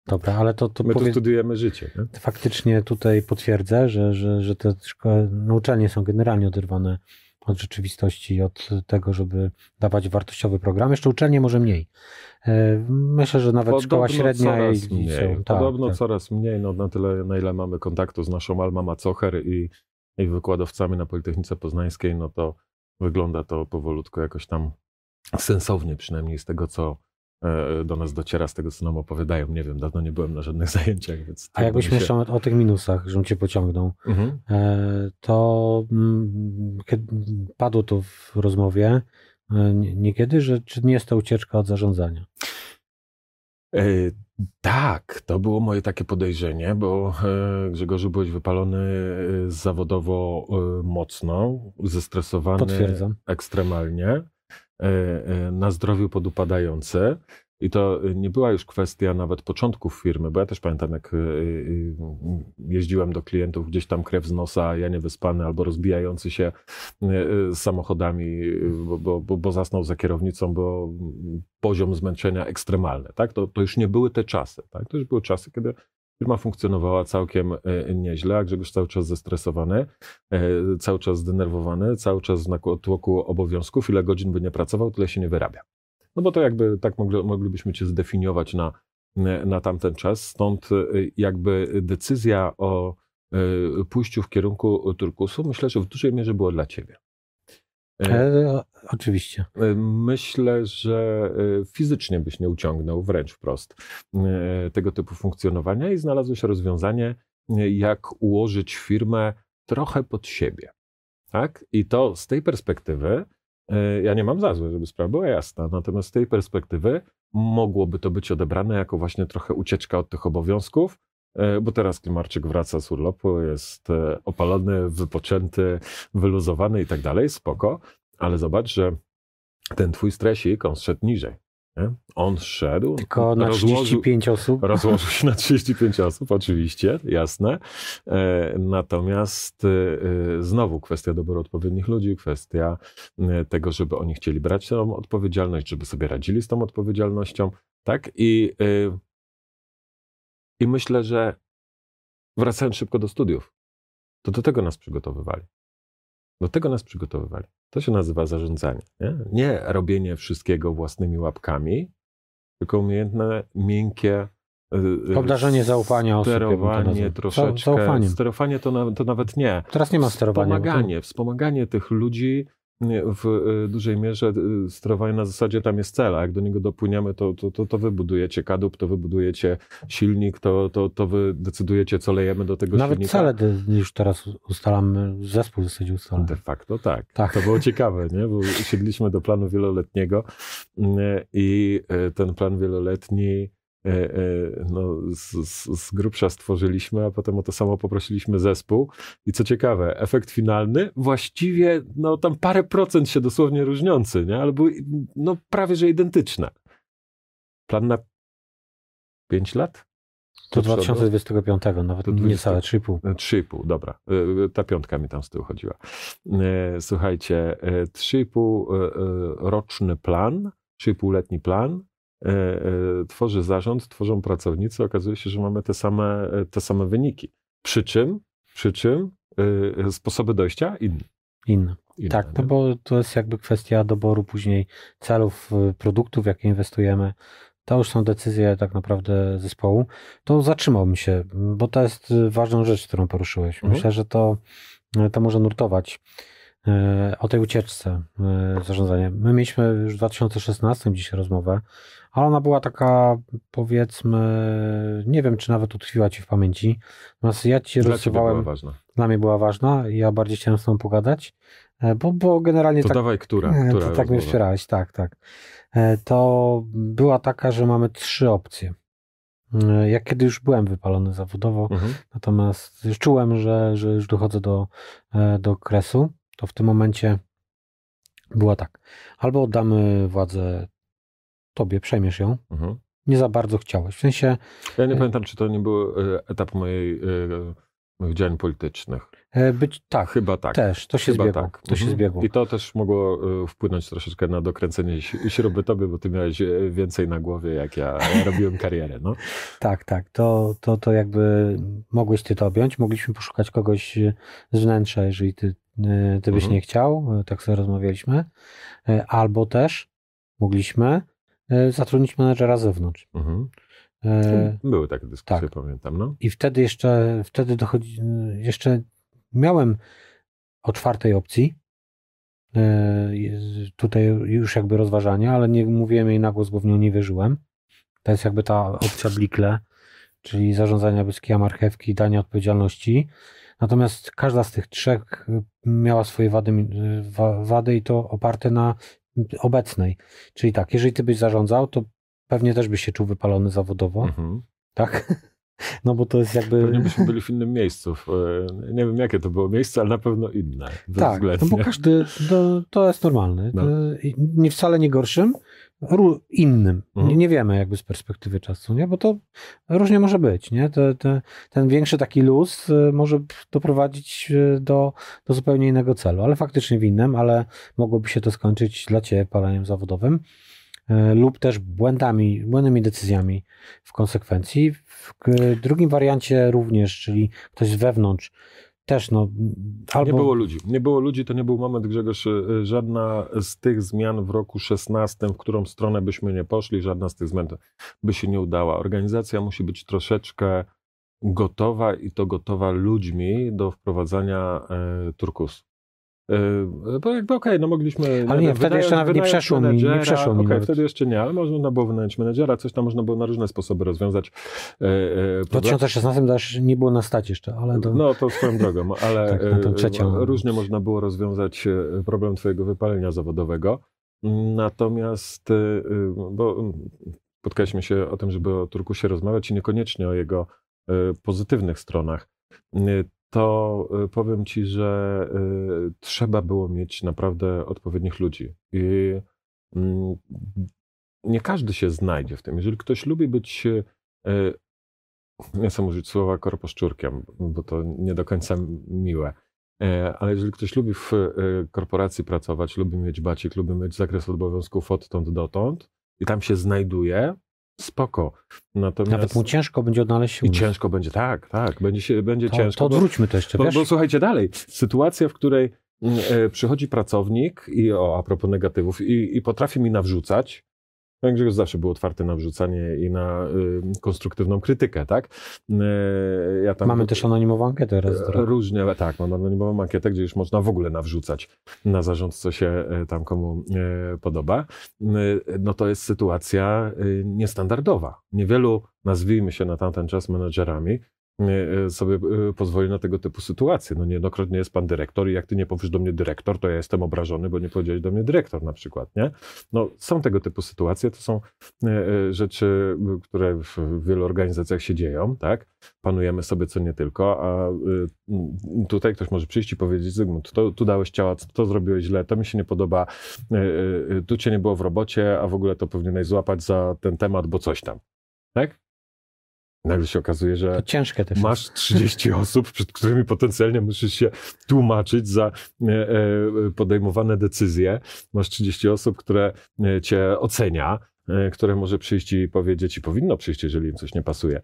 Speaker 2: Dobra, ale to, to
Speaker 1: my tu
Speaker 2: powiedz,
Speaker 1: studiujemy życie. Nie?
Speaker 2: faktycznie tutaj potwierdzę, że, że, że te szkoły, nauczania są generalnie oderwane od rzeczywistości, od tego, żeby dawać wartościowy program. Jeszcze uczelnie może mniej. E, Myślę, że nawet szkoła średnia
Speaker 1: coraz
Speaker 2: i
Speaker 1: mniej.
Speaker 2: liceum. Tak,
Speaker 1: Podobno
Speaker 2: tak.
Speaker 1: coraz mniej, no na tyle, na ile mamy kontaktu z naszą Alma Macocher i, i wykładowcami na Politechnice Poznańskiej, no to wygląda to powolutku jakoś tam sensownie, przynajmniej z tego, co do nas dociera, z tego, co nam opowiadają. Nie wiem, dawno nie byłem na żadnych zajęciach, więc...
Speaker 2: A jakbyśmy jeszcze o, tych minusach, żebym cię pociągnął,
Speaker 1: Mhm.
Speaker 2: e, to mm, padło to w rozmowie e, nie- niekiedy, że czy nie jest to ucieczka od zarządzania?
Speaker 1: E, tak, to było moje takie podejrzenie, bo e, Grzegorzu byłeś wypalony e, zawodowo e, mocno, zestresowany
Speaker 2: Potwierdzam.
Speaker 1: ekstremalnie, e, e, na zdrowiu podupadający. I to nie była już kwestia nawet początków firmy, bo ja też pamiętam, jak e, e, jeździłem do klientów, gdzieś tam krew z nosa, ja niewyspany albo rozbijający się e, e, samochodami, bo, bo, bo zasnął za kierownicą, bo poziom zmęczenia ekstremalny. Tak? To, to już nie były te czasy. Tak? To już były czasy, kiedy firma funkcjonowała całkiem e, nieźle, a Grzegorz cały czas zestresowany, e, cały czas zdenerwowany, cały czas na tłoku obowiązków, ile godzin by nie pracował, tyle się nie wyrabia. No bo to jakby tak mogli, moglibyśmy cię zdefiniować na, na tamten czas, stąd e, jakby decyzja o pójściu w kierunku turkusu myślę, że w dużej mierze była dla ciebie. E,
Speaker 2: E, oczywiście.
Speaker 1: E, Myślę, że fizycznie byś nie uciągnął, wręcz wprost, tego typu funkcjonowania i znalazłeś rozwiązanie, e, jak ułożyć firmę trochę pod siebie. Tak? I to z tej perspektywy, ja nie mam za złe, żeby sprawa była jasna, natomiast z tej perspektywy mogłoby to być odebrane jako właśnie trochę ucieczka od tych obowiązków, bo teraz Klimarczyk wraca z urlopu, jest e, opalony, wypoczęty, wyluzowany i tak dalej, spoko, ale zobacz, że ten twój stresik, on szedł niżej. Nie? On szedł,
Speaker 2: Tylko na
Speaker 1: rozłożył,
Speaker 2: 35 osób.
Speaker 1: rozłożył się na 35 osób, oczywiście, jasne. E, Natomiast e, znowu kwestia doboru odpowiednich ludzi, kwestia e, tego, żeby oni chcieli brać tą odpowiedzialność, żeby sobie radzili z tą odpowiedzialnością, tak? I, e, i myślę, że wracając szybko do studiów, to do tego nas przygotowywali. Do tego nas przygotowywali. To się nazywa zarządzanie. Nie, nie robienie wszystkiego własnymi łapkami, tylko umiejętne, miękkie. y,
Speaker 2: Obdarzenie zaufania
Speaker 1: Sterowanie troszeczkę. Sterowanie to, na, to nawet nie.
Speaker 2: Teraz nie ma sterowania. bo to-
Speaker 1: Wspomaganie, wspomaganie tych ludzi w y, dużej mierze y, sterowanie na zasadzie tam jest cel, a jak do niego dopłyniemy, to, to, to, to wy budujecie kadłub, to wy budujecie silnik, to, to, to wy decydujecie, co lejemy do tego
Speaker 2: Nawet
Speaker 1: silnika.
Speaker 2: cele de- już teraz ustalamy, zespół w zasadzie ustala.
Speaker 1: De facto tak.
Speaker 2: Tak.
Speaker 1: To było ciekawe, nie? bo siedliśmy do planu wieloletniego mm, i ten plan wieloletni no, z, z, z grubsza stworzyliśmy, a potem o to samo poprosiliśmy zespół. I co ciekawe, efekt finalny właściwie no, tam parę procent się dosłownie różniący, nie? ale były no, prawie że identyczne. Plan na 5 lat?
Speaker 2: Do
Speaker 1: do przodu?
Speaker 2: 2025, nawet
Speaker 1: Do
Speaker 2: niecałe
Speaker 1: 20.
Speaker 2: 3,5.
Speaker 1: 3,5, dobra. Y, Ta piątka mi tam z tyłu chodziła. E, Słuchajcie, e, 3,5 e, e, roczny plan, 3,5-letni plan, e, e, tworzy zarząd, tworzą pracownicy, okazuje się, że mamy te same, e, te same wyniki. Przy czym, przy czym e, sposoby dojścia inne.
Speaker 2: Inne.
Speaker 1: inne
Speaker 2: Tak, no
Speaker 1: nie?
Speaker 2: bo to jest jakby kwestia doboru później celów, produktów, w jakie inwestujemy. To już są decyzje tak naprawdę zespołu. To zatrzymałbym się, bo to jest ważną rzecz, którą poruszyłeś.
Speaker 1: Mhm.
Speaker 2: Myślę, że to, to może nurtować o tej ucieczce zarządzania. My mieliśmy już w 2016 dzisiaj rozmowę, ale ona była taka, powiedzmy, nie wiem, czy nawet utkwiła ci w pamięci. Natomiast ja ci
Speaker 1: Dla
Speaker 2: rozsywałem
Speaker 1: była ważna.
Speaker 2: dla mnie była ważna i ja bardziej chciałem z tą pogadać, e, bo, bo generalnie
Speaker 1: To
Speaker 2: tak,
Speaker 1: dawaj, która?
Speaker 2: e,
Speaker 1: która
Speaker 2: to tak mnie wspierałeś, tak, tak. E, To była taka, że mamy trzy opcje. Ja kiedy już byłem wypalony zawodowo,
Speaker 1: Mhm.
Speaker 2: natomiast już czułem, że, że już dochodzę do, do kresu, to w tym momencie była tak. Albo oddamy władzę tobie, przejmiesz ją.
Speaker 1: Mhm.
Speaker 2: Nie za bardzo chciałeś. W sensie
Speaker 1: Ja nie
Speaker 2: E.
Speaker 1: pamiętam, czy to nie był e, etap mojej, e, moich działań politycznych.
Speaker 2: e, być tak,
Speaker 1: Chyba tak.
Speaker 2: też, to się
Speaker 1: Chyba
Speaker 2: zbiegło.
Speaker 1: tak.
Speaker 2: To się
Speaker 1: Mhm.
Speaker 2: zbiegło.
Speaker 1: I to też mogło wpłynąć troszeczkę na dokręcenie śruby tobie, bo ty miałeś więcej na głowie, jak ja robiłem karierę. No.
Speaker 2: Tak, tak. To, to, to jakby mogłeś ty to objąć. Mogliśmy poszukać kogoś z wnętrza, jeżeli ty, ty byś
Speaker 1: Mhm.
Speaker 2: nie chciał. Tak sobie rozmawialiśmy. Albo też mogliśmy zatrudnić menedżera z zewnątrz.
Speaker 1: Mhm.
Speaker 2: Y,
Speaker 1: Były takie dyskusje,
Speaker 2: tak.
Speaker 1: pamiętam. No.
Speaker 2: I wtedy jeszcze, wtedy dochodzi, y, jeszcze miałem o czwartej opcji. Tutaj już jakby rozważania, ale nie mówiłem jej na głos, bo w nią nie wierzyłem. To jest jakby ta opcja blikle, czyli zarządzania bez kija marchewki, dania odpowiedzialności. Natomiast każda z tych trzech miała swoje wady, wa- wady i to oparte na obecnej. Czyli tak, jeżeli ty byś zarządzał, to pewnie też byś się czuł wypalony zawodowo,
Speaker 1: Mhm.
Speaker 2: tak? No bo to jest jakby...
Speaker 1: Pewnie byśmy byli w innym miejscu. E, nie wiem, jakie to było miejsce, ale na pewno inne.
Speaker 2: Tak, no bo każdy, to, to jest normalne.
Speaker 1: No.
Speaker 2: Nie wcale nie gorszym, innym.
Speaker 1: Mhm.
Speaker 2: Nie, nie wiemy jakby z perspektywy czasu, nie? Bo to różnie może być, nie? Te, te, ten większy taki luz y, może doprowadzić y, do, do zupełnie innego celu, ale faktycznie w innym, ale mogłoby się to skończyć dla Ciebie paleniem zawodowym y, lub też błędami, błędnymi decyzjami w konsekwencji. W drugim wariancie również, czyli ktoś z wewnątrz też, no, albo...
Speaker 1: Nie było ludzi. Nie było ludzi, to nie był moment, Grzegorz, e, żadna z tych zmian w roku 16, w którą stronę byśmy nie poszli, żadna z tych zmian by się nie udała. Organizacja musi być troszeczkę gotowa i to gotowa ludźmi do wprowadzania e, turkusu. E, bo jakby okej, no mogliśmy...
Speaker 2: Ale nie, wtedy jeszcze nawet nie przeszło mi- nie przeszło mi
Speaker 1: wtedy jeszcze nie, ale można było wynająć menedżera, coś tam można było na różne sposoby rozwiązać. e, e,
Speaker 2: W 2016 też nie było na stać jeszcze, ale to...
Speaker 1: no to swoją drogą, ale
Speaker 2: Tak,
Speaker 1: e,
Speaker 2: trzecią.
Speaker 1: różnie można było rozwiązać problem twojego wypalenia zawodowego. Natomiast, bo mm, spotkaliśmy się o tym, żeby o Turkusie rozmawiać i niekoniecznie o jego pozytywnych stronach, to e, powiem ci, że e, trzeba było mieć naprawdę odpowiednich ludzi. I mm, nie każdy się znajdzie w tym. Jeżeli ktoś lubi być e, nie chcę użyć słowa korposzczurkiem, bo to nie do końca miłe. E, Ale jeżeli ktoś lubi w korporacji pracować, lubi mieć bacik, lubi mieć zakres obowiązków odtąd dotąd i tam się znajduje, spoko. Natomiast
Speaker 2: Nawet mu ciężko będzie odnaleźć się
Speaker 1: i ciężko będzie, tak, tak, będzie, się, będzie
Speaker 2: to,
Speaker 1: ciężko.
Speaker 2: to
Speaker 1: bo-
Speaker 2: odwróćmy to jeszcze,
Speaker 1: bo,
Speaker 2: wiesz?
Speaker 1: bo słuchajcie dalej, sytuacja, w której mm, e, przychodzi pracownik i o, a propos negatywów i, i potrafi mi nawrzucać, no Grzegorz zawsze był otwarty na wrzucanie i na y, konstruktywną krytykę, tak? E, ja tam
Speaker 2: Mamy też anonimową ankietę raz do roku.
Speaker 1: Różnie, tak, mam anonimową ankietę, gdzie już można w ogóle nawrzucać na zarząd, co się e, tam komu e, podoba. E, No to jest sytuacja e, niestandardowa. Niewielu, nazwijmy się na tamten czas menedżerami, sobie e, pozwoli na tego typu sytuacje. No niejednokrotnie jest pan dyrektor i jak ty nie powiesz do mnie dyrektor, to ja jestem obrażony, bo nie powiedziałeś do mnie dyrektor na przykład, nie? No są tego typu sytuacje, to są e, e, rzeczy, które w wielu organizacjach się dzieją, tak? Panujemy sobie co nie tylko, a tutaj ktoś może przyjść i powiedzieć, Zygmunt, to, tu dałeś ciała, to, zrobiłeś źle, to mi się nie podoba, tu cię nie było w robocie, a w ogóle to powinieneś złapać za ten temat, bo coś tam, tak? Nagle się okazuje, że. Masz 30 osób, przed którymi potencjalnie musisz się tłumaczyć za e, e, podejmowane decyzje. Masz 30 osób, które e, cię ocenia, które może przyjść i powiedzieć, i powinno przyjść, jeżeli im coś nie pasuje,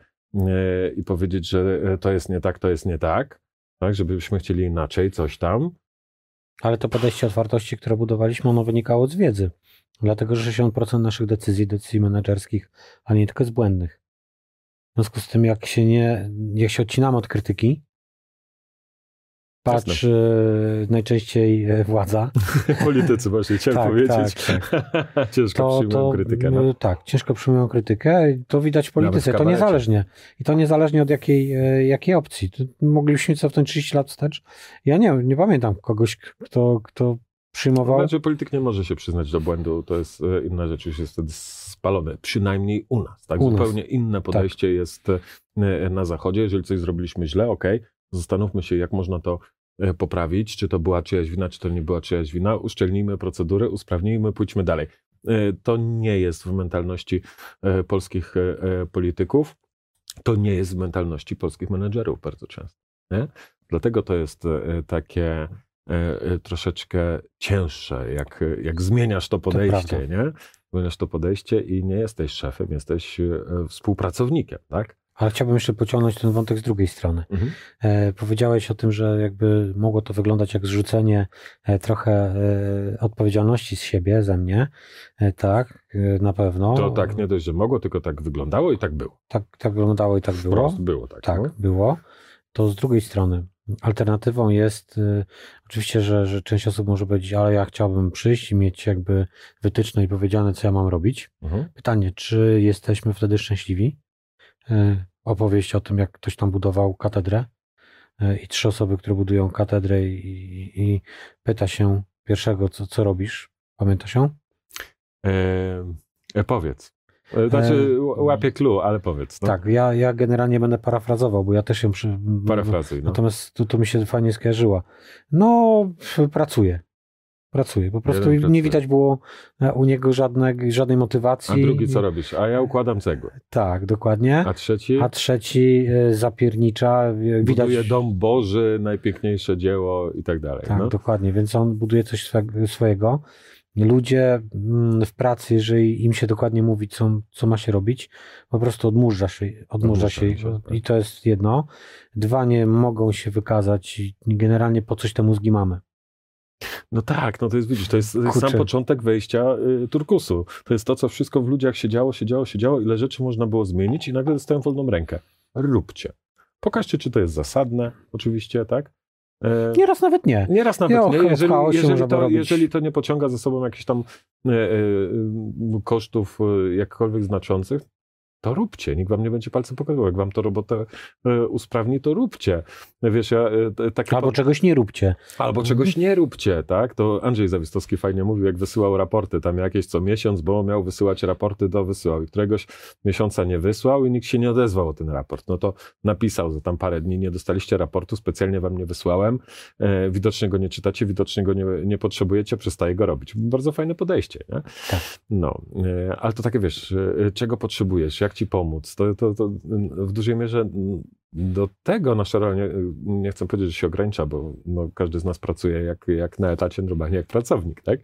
Speaker 1: i powiedzieć, że to jest nie tak, to jest nie tak, tak, żebyśmy chcieli inaczej, coś tam.
Speaker 2: Ale to podejście otwartości, które budowaliśmy, ono wynikało z wiedzy. Dlatego, że 60% naszych decyzji, decyzji menedżerskich, ale nie tylko z błędnych. W związku z tym, jak się nie, jak się odcinamy od krytyki, patrz najczęściej e, władza,
Speaker 1: Politycy właśnie chciałem
Speaker 2: Tak,
Speaker 1: powiedzieć. Ciężko
Speaker 2: to,
Speaker 1: przyjmują
Speaker 2: to
Speaker 1: krytykę. No.
Speaker 2: tak, ciężko przyjmują krytykę. To widać w polityce. To niezależnie. I to niezależnie od jakiej, e, jakiej opcji. To moglibyśmy cofnąć 30 lat wstecz. Ja nie, nie pamiętam kogoś, kto, kto przyjmował.
Speaker 1: Znaczy, polityk nie może się przyznać do błędu, to jest e, inna rzecz, już jest wtedy spalony, przynajmniej u nas. Tak?
Speaker 2: U nas.
Speaker 1: Zupełnie inne podejście jest e, na Zachodzie. Jeżeli coś zrobiliśmy źle, ok, zastanówmy się, jak można to e, poprawić, czy to była czyjaś wina, czy to nie była czyjaś wina, uszczelnijmy procedury, usprawnijmy, pójdźmy dalej. E, To nie jest w mentalności e, polskich e, e, polityków, to nie jest w mentalności polskich menedżerów bardzo często. Nie? Dlatego to jest e, takie e, e, troszeczkę cięższe, jak, jak zmieniasz to podejście,
Speaker 2: prawda.
Speaker 1: nie? Zmieniasz to podejście i nie jesteś szefem, jesteś e, współpracownikiem, tak?
Speaker 2: Ale chciałbym jeszcze pociągnąć ten wątek z drugiej strony.
Speaker 1: Mhm.
Speaker 2: E, powiedziałeś o tym, że jakby mogło to wyglądać jak zrzucenie e, trochę e, odpowiedzialności z siebie, ze mnie. E, tak, e, na pewno.
Speaker 1: To tak nie dość, że mogło, tylko tak wyglądało i tak było.
Speaker 2: Tak, tak wyglądało i tak było.
Speaker 1: Wprost było tak.
Speaker 2: Tak,
Speaker 1: no.
Speaker 2: było. To z drugiej strony alternatywą jest y, oczywiście, że, że część osób może powiedzieć, ale ja chciałbym przyjść i mieć jakby wytyczne i powiedziane, co ja mam robić.
Speaker 1: Mhm.
Speaker 2: Pytanie, czy jesteśmy wtedy szczęśliwi? Y, Opowieść o tym, jak ktoś tam budował katedrę y, i trzy osoby, które budują katedrę i, i pyta się pierwszego, co, co robisz? Pamiętasz ją?
Speaker 1: E, e, powiedz. E, Znaczy, ł- łapie clue, ale powiedz. No.
Speaker 2: Tak, ja, ja generalnie będę parafrazował, bo ja też ją przy...
Speaker 1: Parafrazuj. No.
Speaker 2: Natomiast to, to mi się fajnie skojarzyła. No, pracuję. Pracuję. Po prostu
Speaker 1: Jeden
Speaker 2: nie
Speaker 1: pracuje.
Speaker 2: widać było e, u niego żadnej, żadnej
Speaker 1: A
Speaker 2: motywacji.
Speaker 1: drugi co robisz? A ja układam cegły.
Speaker 2: Tak, dokładnie.
Speaker 1: A trzeci
Speaker 2: A trzeci e, zapiernicza. e, Widać,
Speaker 1: buduje dom Boży, najpiękniejsze dzieło i tak dalej.
Speaker 2: Tak,
Speaker 1: no.
Speaker 2: dokładnie. Więc on buduje coś swe- swojego. Ludzie mm, w pracy, jeżeli im się dokładnie mówi, co, co ma się robić, po prostu odmurza się, odmurza się,
Speaker 1: tak.
Speaker 2: i to jest jedno. Dwa, nie mogą się wykazać i generalnie po coś te mózgi mamy.
Speaker 1: No tak, no to jest, widzisz, to jest, to jest sam początek wejścia y, turkusu. To jest to, co wszystko w ludziach się działo, się działo, się działo, ile rzeczy można było zmienić i nagle dostają wolną rękę. Róbcie. Pokażcie, czy to jest zasadne, oczywiście, tak? E,
Speaker 2: Nieraz nawet nie.
Speaker 1: Nieraz nawet
Speaker 2: Nie,
Speaker 1: Jeżeli, jeżeli, to, jeżeli to nie pociąga za sobą jakichś tam e, e, kosztów jakkolwiek znaczących, to róbcie. Nikt wam nie będzie palcem pokazywał. Jak wam to robotę e, usprawni, to róbcie. Wiesz, ja e, takie
Speaker 2: Albo czegoś nie róbcie.
Speaker 1: Albo czegoś nie róbcie, tak? To Andrzej Zawistowski fajnie mówił, jak wysyłał raporty tam jakieś co miesiąc, bo miał wysyłać raporty, to wysyłał. I któregoś miesiąca nie wysłał i nikt się nie odezwał o ten raport. No to napisał za tam parę dni, nie dostaliście raportu, specjalnie wam nie wysłałem, e, widocznie go nie czytacie, widocznie go nie, nie potrzebujecie, przestaje go robić. Bardzo fajne podejście, nie?
Speaker 2: Tak.
Speaker 1: No, e, ale to takie, wiesz, e, czego potrzebujesz, jak ci pomóc, to, to, to w dużej mierze mm, do tego nasza rola, nie, chcę powiedzieć, że się ogranicza, bo no, każdy z nas pracuje jak, jak na etacie, normalnie jak pracownik, tak?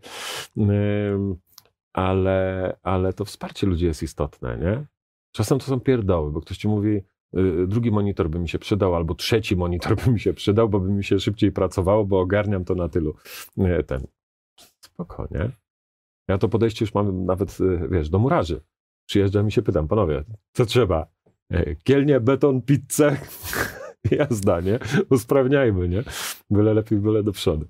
Speaker 1: Ale, ale to wsparcie ludzi jest istotne, nie? Czasem to są pierdoły, bo ktoś ci mówi, y, drugi monitor by mi się przydał, albo trzeci monitor by mi się przydał, bo by mi się szybciej pracowało, bo ogarniam to na tylu. y, Ten. Spokojnie. Ja to podejście już mam nawet, y, wiesz, do murarzy. Przyjeżdżam i się pytam, panowie, co trzeba? E, Kielnie, beton, pizzę, jazda, nie? Usprawniajmy, nie? Byle lepiej, byle do przodu.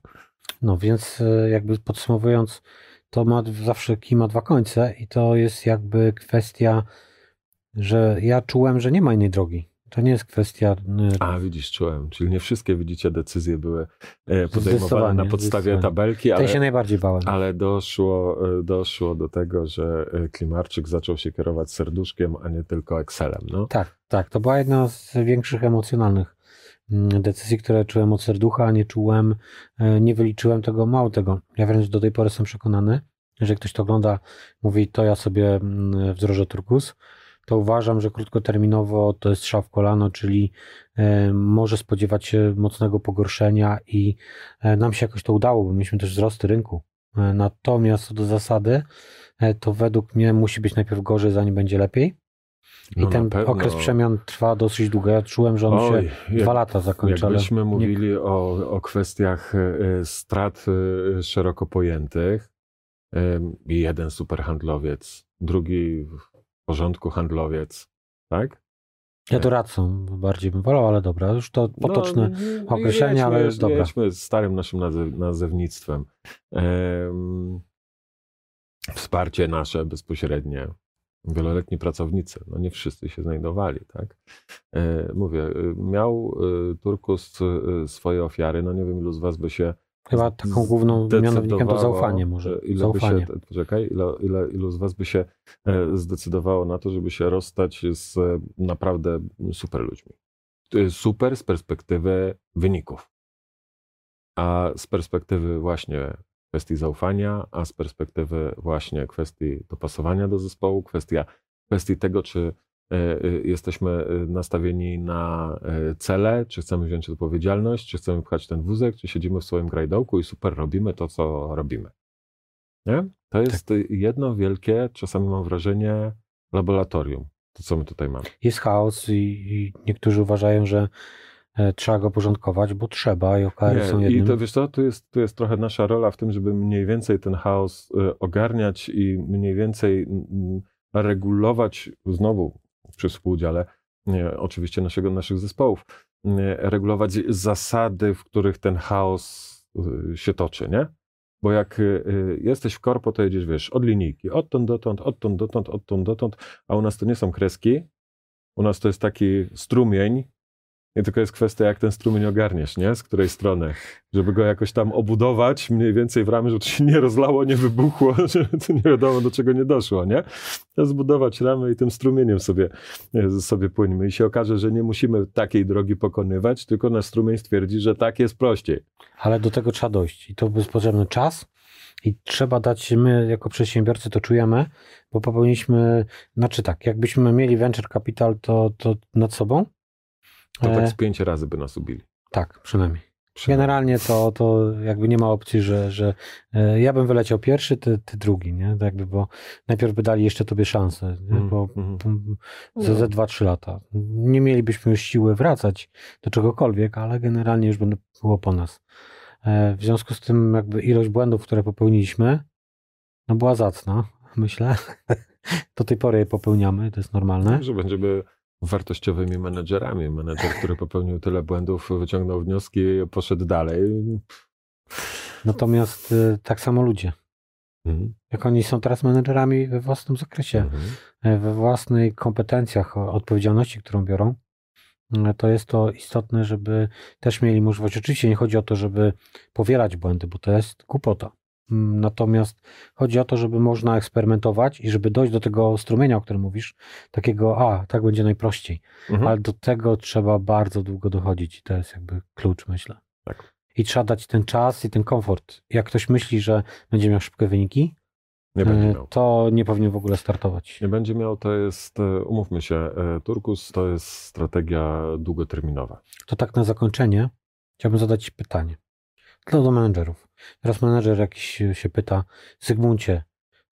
Speaker 2: No więc e, jakby podsumowując, to ma zawsze kij ma dwa końce i to jest jakby kwestia, że ja czułem, że nie ma innej drogi. To nie jest kwestia.
Speaker 1: A, widzisz, czułem. Czyli nie wszystkie, widzicie, decyzje były e, podejmowane na podstawie tabelki,
Speaker 2: Tej
Speaker 1: ale,
Speaker 2: się najbardziej bałem.
Speaker 1: ale doszło, e, doszło do tego, że e, Klimarczyk zaczął się kierować serduszkiem, a nie tylko Excelem. No.
Speaker 2: Tak, tak. To była jedna z większych emocjonalnych mm, decyzji, które czułem od serducha, a nie czułem, nie wyliczyłem tego, mało tego. Ja wręcz do tej pory jestem przekonany, że ktoś to ogląda, mówi, to ja sobie mm, wdrożę turkus, to uważam, że krótkoterminowo to jest strzał w kolano, czyli e, może spodziewać się mocnego pogorszenia i e, nam się jakoś to udało, bo mieliśmy też wzrosty rynku. E, Natomiast co do zasady, to według mnie musi być najpierw gorzej, zanim będzie lepiej. I
Speaker 1: No,
Speaker 2: ten okres przemian trwa dosyć długo. Ja czułem, że on się
Speaker 1: Oj, jak-
Speaker 2: dwa lata zakończy. ale
Speaker 1: Jakbyśmy
Speaker 2: nie-
Speaker 1: mówili o, o kwestiach strat szeroko pojętych, jeden superhandlowiec, drugi porządku handlowiec, tak?
Speaker 2: Ja doradcą bardziej bym wolał, ale dobra, już to potoczne.
Speaker 1: No,
Speaker 2: określenie,
Speaker 1: jedźmy,
Speaker 2: ale jest dobra.
Speaker 1: Jedźmy z starym naszym nazew, nazewnictwem. Em, wsparcie nasze bezpośrednie. Wieloletni pracownicy, no nie wszyscy się znajdowali, tak? E, mówię, miał y, Turkus swoje ofiary, no nie wiem ilu z was by się
Speaker 2: Chyba taką główną mianownikiem to zaufanie może.
Speaker 1: Ile
Speaker 2: Zaufanie.
Speaker 1: By się, poczekaj, ile, ile, ilu z was by się e, zdecydowało na to, żeby się rozstać z e, naprawdę super ludźmi. Super z perspektywy wyników. A z perspektywy właśnie kwestii zaufania, a z perspektywy właśnie kwestii dopasowania do zespołu, kwestia, kwestii tego, czy jesteśmy e, nastawieni na e, cele, czy chcemy wziąć odpowiedzialność, czy chcemy pchać ten wózek, czy siedzimy w swoim grajdołku i super robimy to, co robimy. Nie? To jest jedno wielkie, czasami mam wrażenie, laboratorium. To, co my tutaj mamy.
Speaker 2: Jest chaos i, i niektórzy uważają, że e, trzeba go porządkować, bo trzeba i OKR są
Speaker 1: Nie,
Speaker 2: jednym.
Speaker 1: I to wiesz co, tu jest, tu jest trochę nasza rola w tym, żeby mniej więcej ten chaos ogarniać i mniej więcej mm, regulować znowu przy współudziale nie, oczywiście naszego, naszych zespołów, nie, regulować zasady, w których ten chaos y, się toczy, nie? Bo jak jesteś w korpo, to jedziesz, wiesz, od linijki, odtąd dotąd, odtąd dotąd, odtąd dotąd, a u nas to nie są kreski, u nas to jest taki strumień, I tylko jest kwestia, jak ten strumień ogarniesz, nie? Z której strony. Żeby go jakoś tam obudować mniej więcej w ramy, żeby to się nie rozlało, nie wybuchło, żeby to nie wiadomo do czego nie doszło, nie? Zbudować ramy i tym strumieniem sobie, sobie płyniemy. I się okaże, że nie musimy takiej drogi pokonywać, tylko nasz strumień stwierdzi, że tak jest prościej.
Speaker 2: Ale do tego trzeba dojść. I to jest potrzebny czas, i trzeba dać, my jako przedsiębiorcy to czujemy, bo popełniliśmy, znaczy tak, jakbyśmy mieli venture capital to, to nad sobą.
Speaker 1: To tak z pięć razy by nas ubili.
Speaker 2: Tak, przynajmniej. Generalnie to, to jakby nie ma opcji, że, że e, ja bym wyleciał pierwszy, ty, ty drugi, nie? Tak jakby, bo najpierw by dali jeszcze tobie szansę, mm, bo mm. za, za 2-3 lata. Nie mielibyśmy już siły wracać do czegokolwiek, ale generalnie już by było po nas. E, w związku z tym jakby ilość błędów, które popełniliśmy, no była zacna, myślę. Do tej pory je popełniamy, to jest normalne.
Speaker 1: Że będziemy wartościowymi menedżerami. Menedżer, który popełnił tyle błędów, wyciągnął wnioski, poszedł dalej.
Speaker 2: Natomiast y, tak samo ludzie. Mhm. Jak oni są teraz menedżerami we własnym zakresie, mhm. E, we własnych kompetencjach, odpowiedzialności, którą biorą, e, to jest to istotne, żeby też mieli możliwość. Oczywiście nie chodzi o to, żeby powielać błędy, bo to jest głupota. Mm, natomiast chodzi o to, żeby można eksperymentować i żeby dojść do tego strumienia, o którym mówisz, takiego, a, tak będzie najprościej. Mhm. Ale do tego trzeba bardzo długo dochodzić i to jest jakby klucz, myślę.
Speaker 1: Tak.
Speaker 2: I trzeba dać ten czas i ten komfort. Jak ktoś myśli, że będzie miał szybkie wyniki,
Speaker 1: nie będzie e, miał.
Speaker 2: to nie powinien w ogóle startować.
Speaker 1: Nie będzie miał, to jest, e, umówmy się, e, Turkus to jest strategia długoterminowa.
Speaker 2: To tak na zakończenie chciałbym zadać pytanie. Dla do menedżerów. Teraz menedżer jakiś się pyta, Zygmuncie,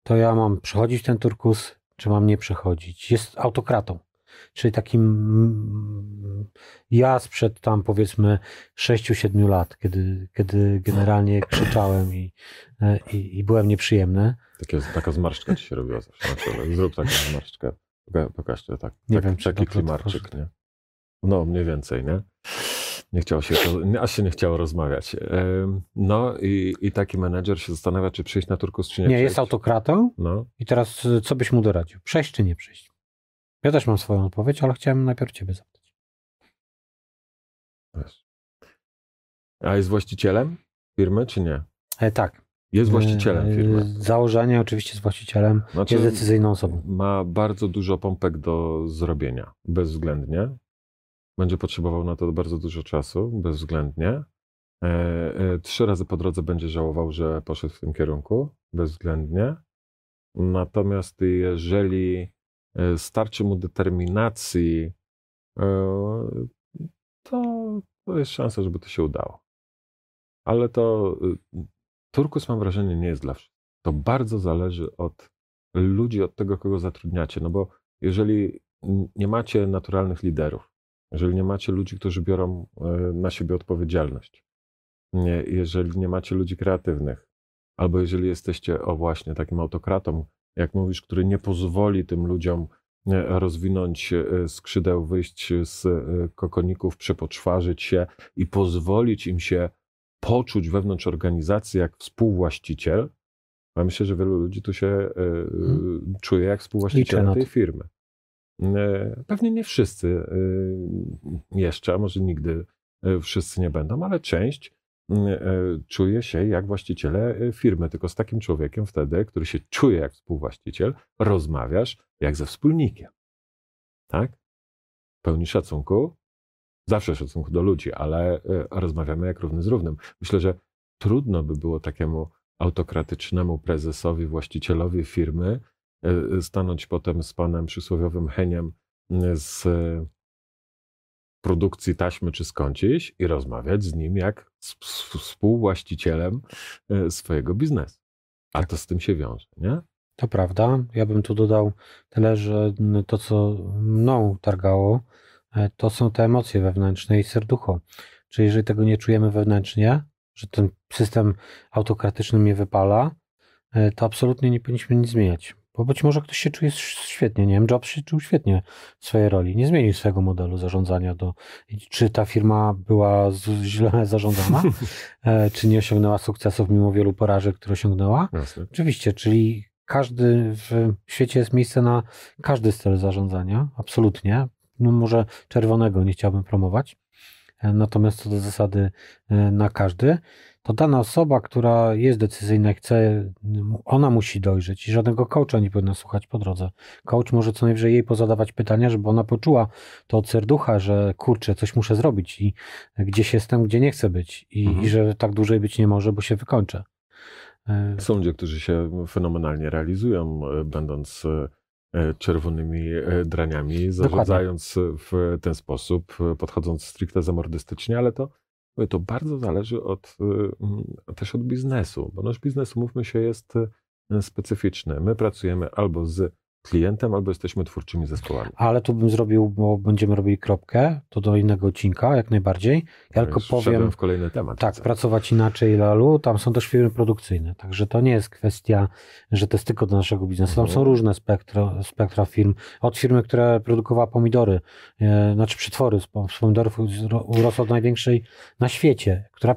Speaker 2: to ja mam przechodzić ten turkus, czy mam nie przechodzić? Jest autokratą. Czyli takim mm, ja sprzed tam powiedzmy 6-7 lat, kiedy, kiedy generalnie krzyczałem i, e, i, i byłem nieprzyjemny.
Speaker 1: Takie, taka zmarszczka ci się robiła zawsze na. Zrób taką zmarszczkę. Pokażcie, tak.
Speaker 2: Nie
Speaker 1: tak,
Speaker 2: wiem,
Speaker 1: taki klimarczyk, nie? No, mniej więcej, nie? Nie chciało się, aż się nie chciało rozmawiać. No i, i taki menedżer się zastanawia, czy przyjść na turkus, czy nie.
Speaker 2: Nie,
Speaker 1: przyjść.
Speaker 2: jest autokratą.
Speaker 1: No.
Speaker 2: I teraz y, co byś mu doradził? Przejść czy nie przejść? Ja też mam swoją odpowiedź, ale chciałem najpierw ciebie zapytać.
Speaker 1: A jest właścicielem firmy, czy nie?
Speaker 2: E, tak.
Speaker 1: Jest właścicielem e, firmy.
Speaker 2: Założenie oczywiście jest właścicielem, znaczy, jest decyzyjną osobą.
Speaker 1: Ma bardzo dużo pompek do zrobienia, bezwzględnie. Będzie potrzebował na to bardzo dużo czasu, bezwzględnie. E, e, trzy razy po drodze będzie żałował, że poszedł w tym kierunku, bezwzględnie. Natomiast jeżeli e, starczy mu determinacji, to, to jest szansa, żeby to się udało. Ale to Turkus, mam wrażenie, nie jest dla wszystkich. To bardzo zależy od ludzi, od tego, kogo zatrudniacie. No bo jeżeli nie macie naturalnych liderów, jeżeli nie macie ludzi, którzy biorą e, na siebie odpowiedzialność, nie, jeżeli nie macie ludzi kreatywnych, albo jeżeli jesteście, o właśnie, takim autokratą, jak mówisz, który nie pozwoli tym ludziom e, rozwinąć e, skrzydeł, wyjść z kokoników, przepoczwarzyć się i pozwolić im się poczuć wewnątrz organizacji jak współwłaściciel, a myślę, że wielu ludzi tu się hmm. czuje jak współwłaściciel tej firmy. E, pewnie nie wszyscy e, jeszcze, a może nigdy e, wszyscy nie będą, ale część czuje się jak właściciele firmy, tylko z takim człowiekiem wtedy, który się czuje jak współwłaściciel, rozmawiasz jak ze wspólnikiem. Tak? Pełni szacunku, zawsze szacunku do ludzi, ale rozmawiamy jak równy z równym. Myślę, że trudno by było takiemu autokratycznemu prezesowi, właścicielowi firmy stanąć potem z panem przysłowiowym Heniem e, z produkcji taśmy czy skądś i rozmawiać z nim jak z współwłaścicielem e, swojego biznesu. A to z tym się wiąże, nie?
Speaker 2: To prawda. Ja bym tu dodał tyle, że to, co mną targało, to są te emocje wewnętrzne i serducho. Czyli jeżeli tego nie czujemy wewnętrznie, że ten system autokratyczny mnie wypala, to absolutnie nie powinniśmy nic zmieniać. Bo być może ktoś się czuje świetnie, nie wiem, Jobs się czuł świetnie w swojej roli, nie zmienił swojego modelu zarządzania do, czy ta firma była źle zarządzana, e, czy nie osiągnęła sukcesów mimo wielu porażek, które osiągnęła.
Speaker 1: Jasne.
Speaker 2: Oczywiście, czyli każdy w świecie jest miejsce na każdy styl zarządzania, absolutnie. No może czerwonego nie chciałbym promować. E, natomiast co do zasady e, na każdy, to dana osoba, która jest decyzyjna chce, ona musi dojrzeć i żadnego coacha nie powinna słuchać po drodze. Coach może co najwyżej jej pozadawać pytania, żeby ona poczuła to od serducha, że kurczę, coś muszę zrobić i gdzieś jestem, gdzie nie chcę być i, mhm. i że tak dłużej być nie może, bo się wykończę.
Speaker 1: E, Są ludzie, którzy się fenomenalnie realizują, będąc czerwonymi draniami, zarządzając w ten sposób, podchodząc stricte zamordystycznie, ale to to bardzo zależy od, y, mm, też od biznesu, bo nasz biznes, umówmy się, jest y, specyficzny. My pracujemy albo z klientem, albo jesteśmy twórczymi zespołami.
Speaker 2: Ale tu bym zrobił, bo będziemy robili kropkę, to do innego odcinka, jak najbardziej. Ja tylko powiem.
Speaker 1: w kolejny temat.
Speaker 2: Tak, pracować inaczej, Lalu. Tam są też firmy produkcyjne, także to nie jest kwestia, że to jest tylko do naszego biznesu. Tam są mhm. różne spektra, spektra firm. Od firmy, która produkowała pomidory, e, znaczy przetwory z pomidorów, urosła od największej na świecie, która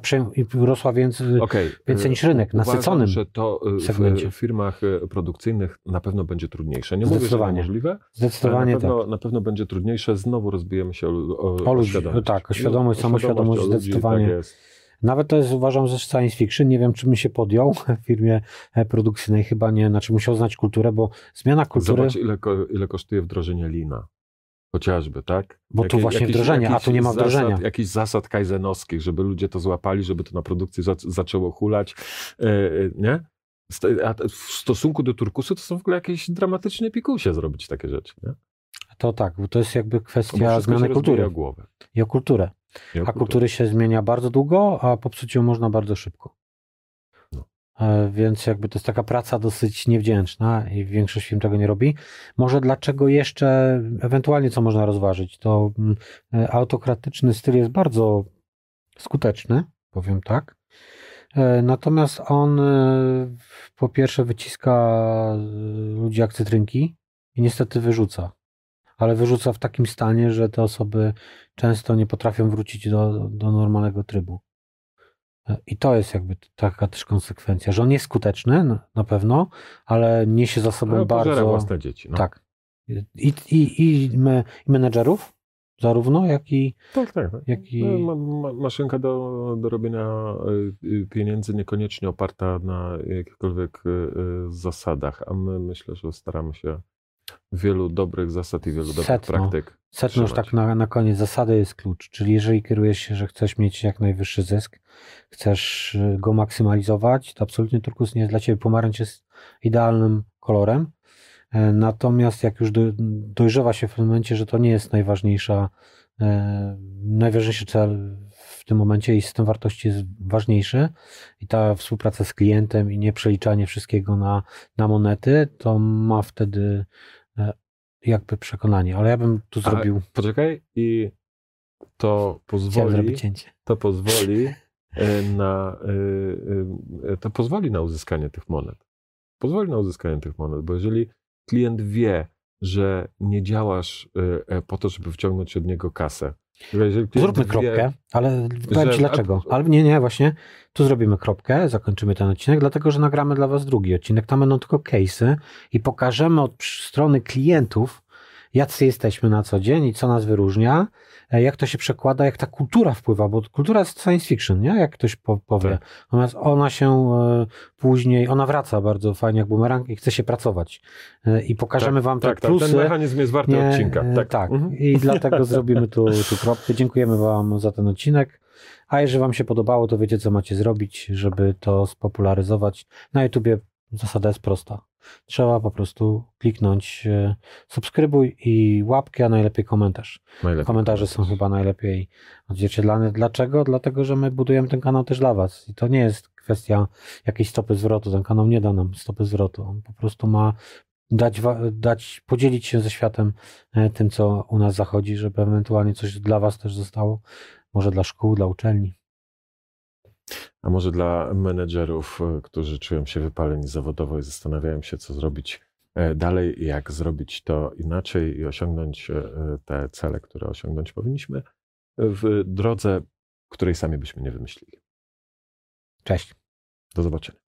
Speaker 2: urosła więcej, okay. więcej niż rynek, Uważam, nasyconym
Speaker 1: że to segmencie. w firmach y, produkcyjnych na pewno będzie trudniejsze. Nie Zdecydowanie. mówię, że niemożliwe,
Speaker 2: Zdecydowanie
Speaker 1: na pewno,
Speaker 2: tak.
Speaker 1: na pewno będzie trudniejsze. Znowu rozbijemy się o, o,
Speaker 2: o ludzi. Świadomość. Tak, o świadomość, no, samoświadomość, zdecydowanie. Tak Nawet to jest, uważam, że science fiction. Nie wiem, czy bym się podjął w firmie e, produkcyjnej. Chyba nie. Znaczy musiał znać kulturę, bo zmiana kultury...
Speaker 1: Zobacz, ile, ile kosztuje wdrożenie lina. Chociażby, tak?
Speaker 2: Bo tu właśnie jakiś, wdrożenie, a tu nie ma wdrożenia.
Speaker 1: Zasad, jakichś zasad kajzenowskich, żeby ludzie to złapali, żeby to na produkcji za, zaczęło hulać, yy, nie? A w stosunku do turkusu to są w ogóle jakieś dramatyczne pikusie zrobić takie rzeczy, nie?
Speaker 2: To tak, bo to jest jakby kwestia zmiany kultury.
Speaker 1: Głowę.
Speaker 2: I o kulturę. I o a kultury się zmienia bardzo długo, a popsuć ją można bardzo szybko. E, więc jakby to jest taka praca dosyć niewdzięczna i większość firm tego nie robi. Może dlaczego jeszcze, ewentualnie co można rozważyć, to mm, e, autokratyczny styl jest bardzo skuteczny, powiem tak. E, natomiast on po pierwsze wyciska ludzi jak cytrynki i niestety wyrzuca. Ale wyrzuca w takim stanie, że te osoby często nie potrafią wrócić do, do normalnego trybu. I to jest jakby taka też konsekwencja, że on jest skuteczny no, na pewno, ale niesie za sobą ale bardzo.
Speaker 1: własne dzieci. No.
Speaker 2: Tak. I, i, i, me, i menedżerów, zarówno, jak i.
Speaker 1: Tak, tak. tak. Jak i... No, ma, ma, maszynka do, do robienia y, y, pieniędzy niekoniecznie oparta na jakichkolwiek y, zasadach, a my myślę, że staramy się wielu dobrych zasad i wielu dobrych Setno. praktyk.
Speaker 2: Setno już tak na, na koniec. Zasady jest klucz, czyli jeżeli kierujesz się, że chcesz mieć jak najwyższy zysk, chcesz y, go maksymalizować, to absolutnie turkus nie jest dla Ciebie. Pomarańcz jest idealnym kolorem, e, natomiast jak już do, dojrzewa się w tym momencie, że to nie jest najważniejsza, e, najważniejszy cel w tym momencie i system wartości jest ważniejszy i ta współpraca z klientem i nie przeliczanie wszystkiego na, na monety, to ma wtedy jakby przekonanie, ale ja bym tu zrobił...
Speaker 1: poczekaj i to pozwoli... To pozwoli e, na... E, to pozwoli na uzyskanie tych monet. Pozwoli na uzyskanie tych monet, bo jeżeli klient wie, że nie działasz po to, żeby wciągnąć od niego kasę,
Speaker 2: Zróbmy kropkę, ale powiem Ci dlaczego. Ale nie, nie, właśnie tu zrobimy kropkę, zakończymy ten odcinek, dlatego że nagramy dla Was drugi odcinek. Tam będą tylko case'y i pokażemy od strony klientów, jacy jesteśmy na co dzień i co nas wyróżnia, e, jak to się przekłada, jak ta kultura wpływa, bo kultura jest science fiction, nie? jak ktoś powie. Tak. Natomiast ona się e, później, ona wraca bardzo fajnie jak bumerang i chce się pracować. E, I pokażemy tak, Wam
Speaker 1: tak,
Speaker 2: te plusy.
Speaker 1: Tak, ten mechanizm jest warty nie, odcinka.
Speaker 2: Tak, tak. Mhm. i dlatego zrobimy tu, tu kropkę. Dziękujemy Wam za ten odcinek. A jeżeli Wam się podobało, to wiecie, co macie zrobić, żeby to spopularyzować. Na YouTubie zasada jest prosta. Trzeba po prostu kliknąć e, subskrybuj i łapkę, a najlepiej komentarz. Najlepiej Komentarze komentarz. są chyba najlepiej odzwierciedlane. Dlaczego? Dlatego, że my budujemy ten kanał też dla Was. I to nie jest kwestia jakiejś stopy zwrotu. Ten kanał nie da nam stopy zwrotu. On po prostu ma dać, dać podzielić się ze światem e, tym, co u nas zachodzi, żeby ewentualnie coś dla Was też zostało. Może dla szkół, dla uczelni.
Speaker 1: A może dla menedżerów, e, którzy czują się wypaleni zawodowo i zastanawiają się, co zrobić e, dalej, jak zrobić to inaczej i osiągnąć e, te cele, które osiągnąć powinniśmy w drodze, której sami byśmy nie wymyślili.
Speaker 2: Cześć.
Speaker 1: Do zobaczenia.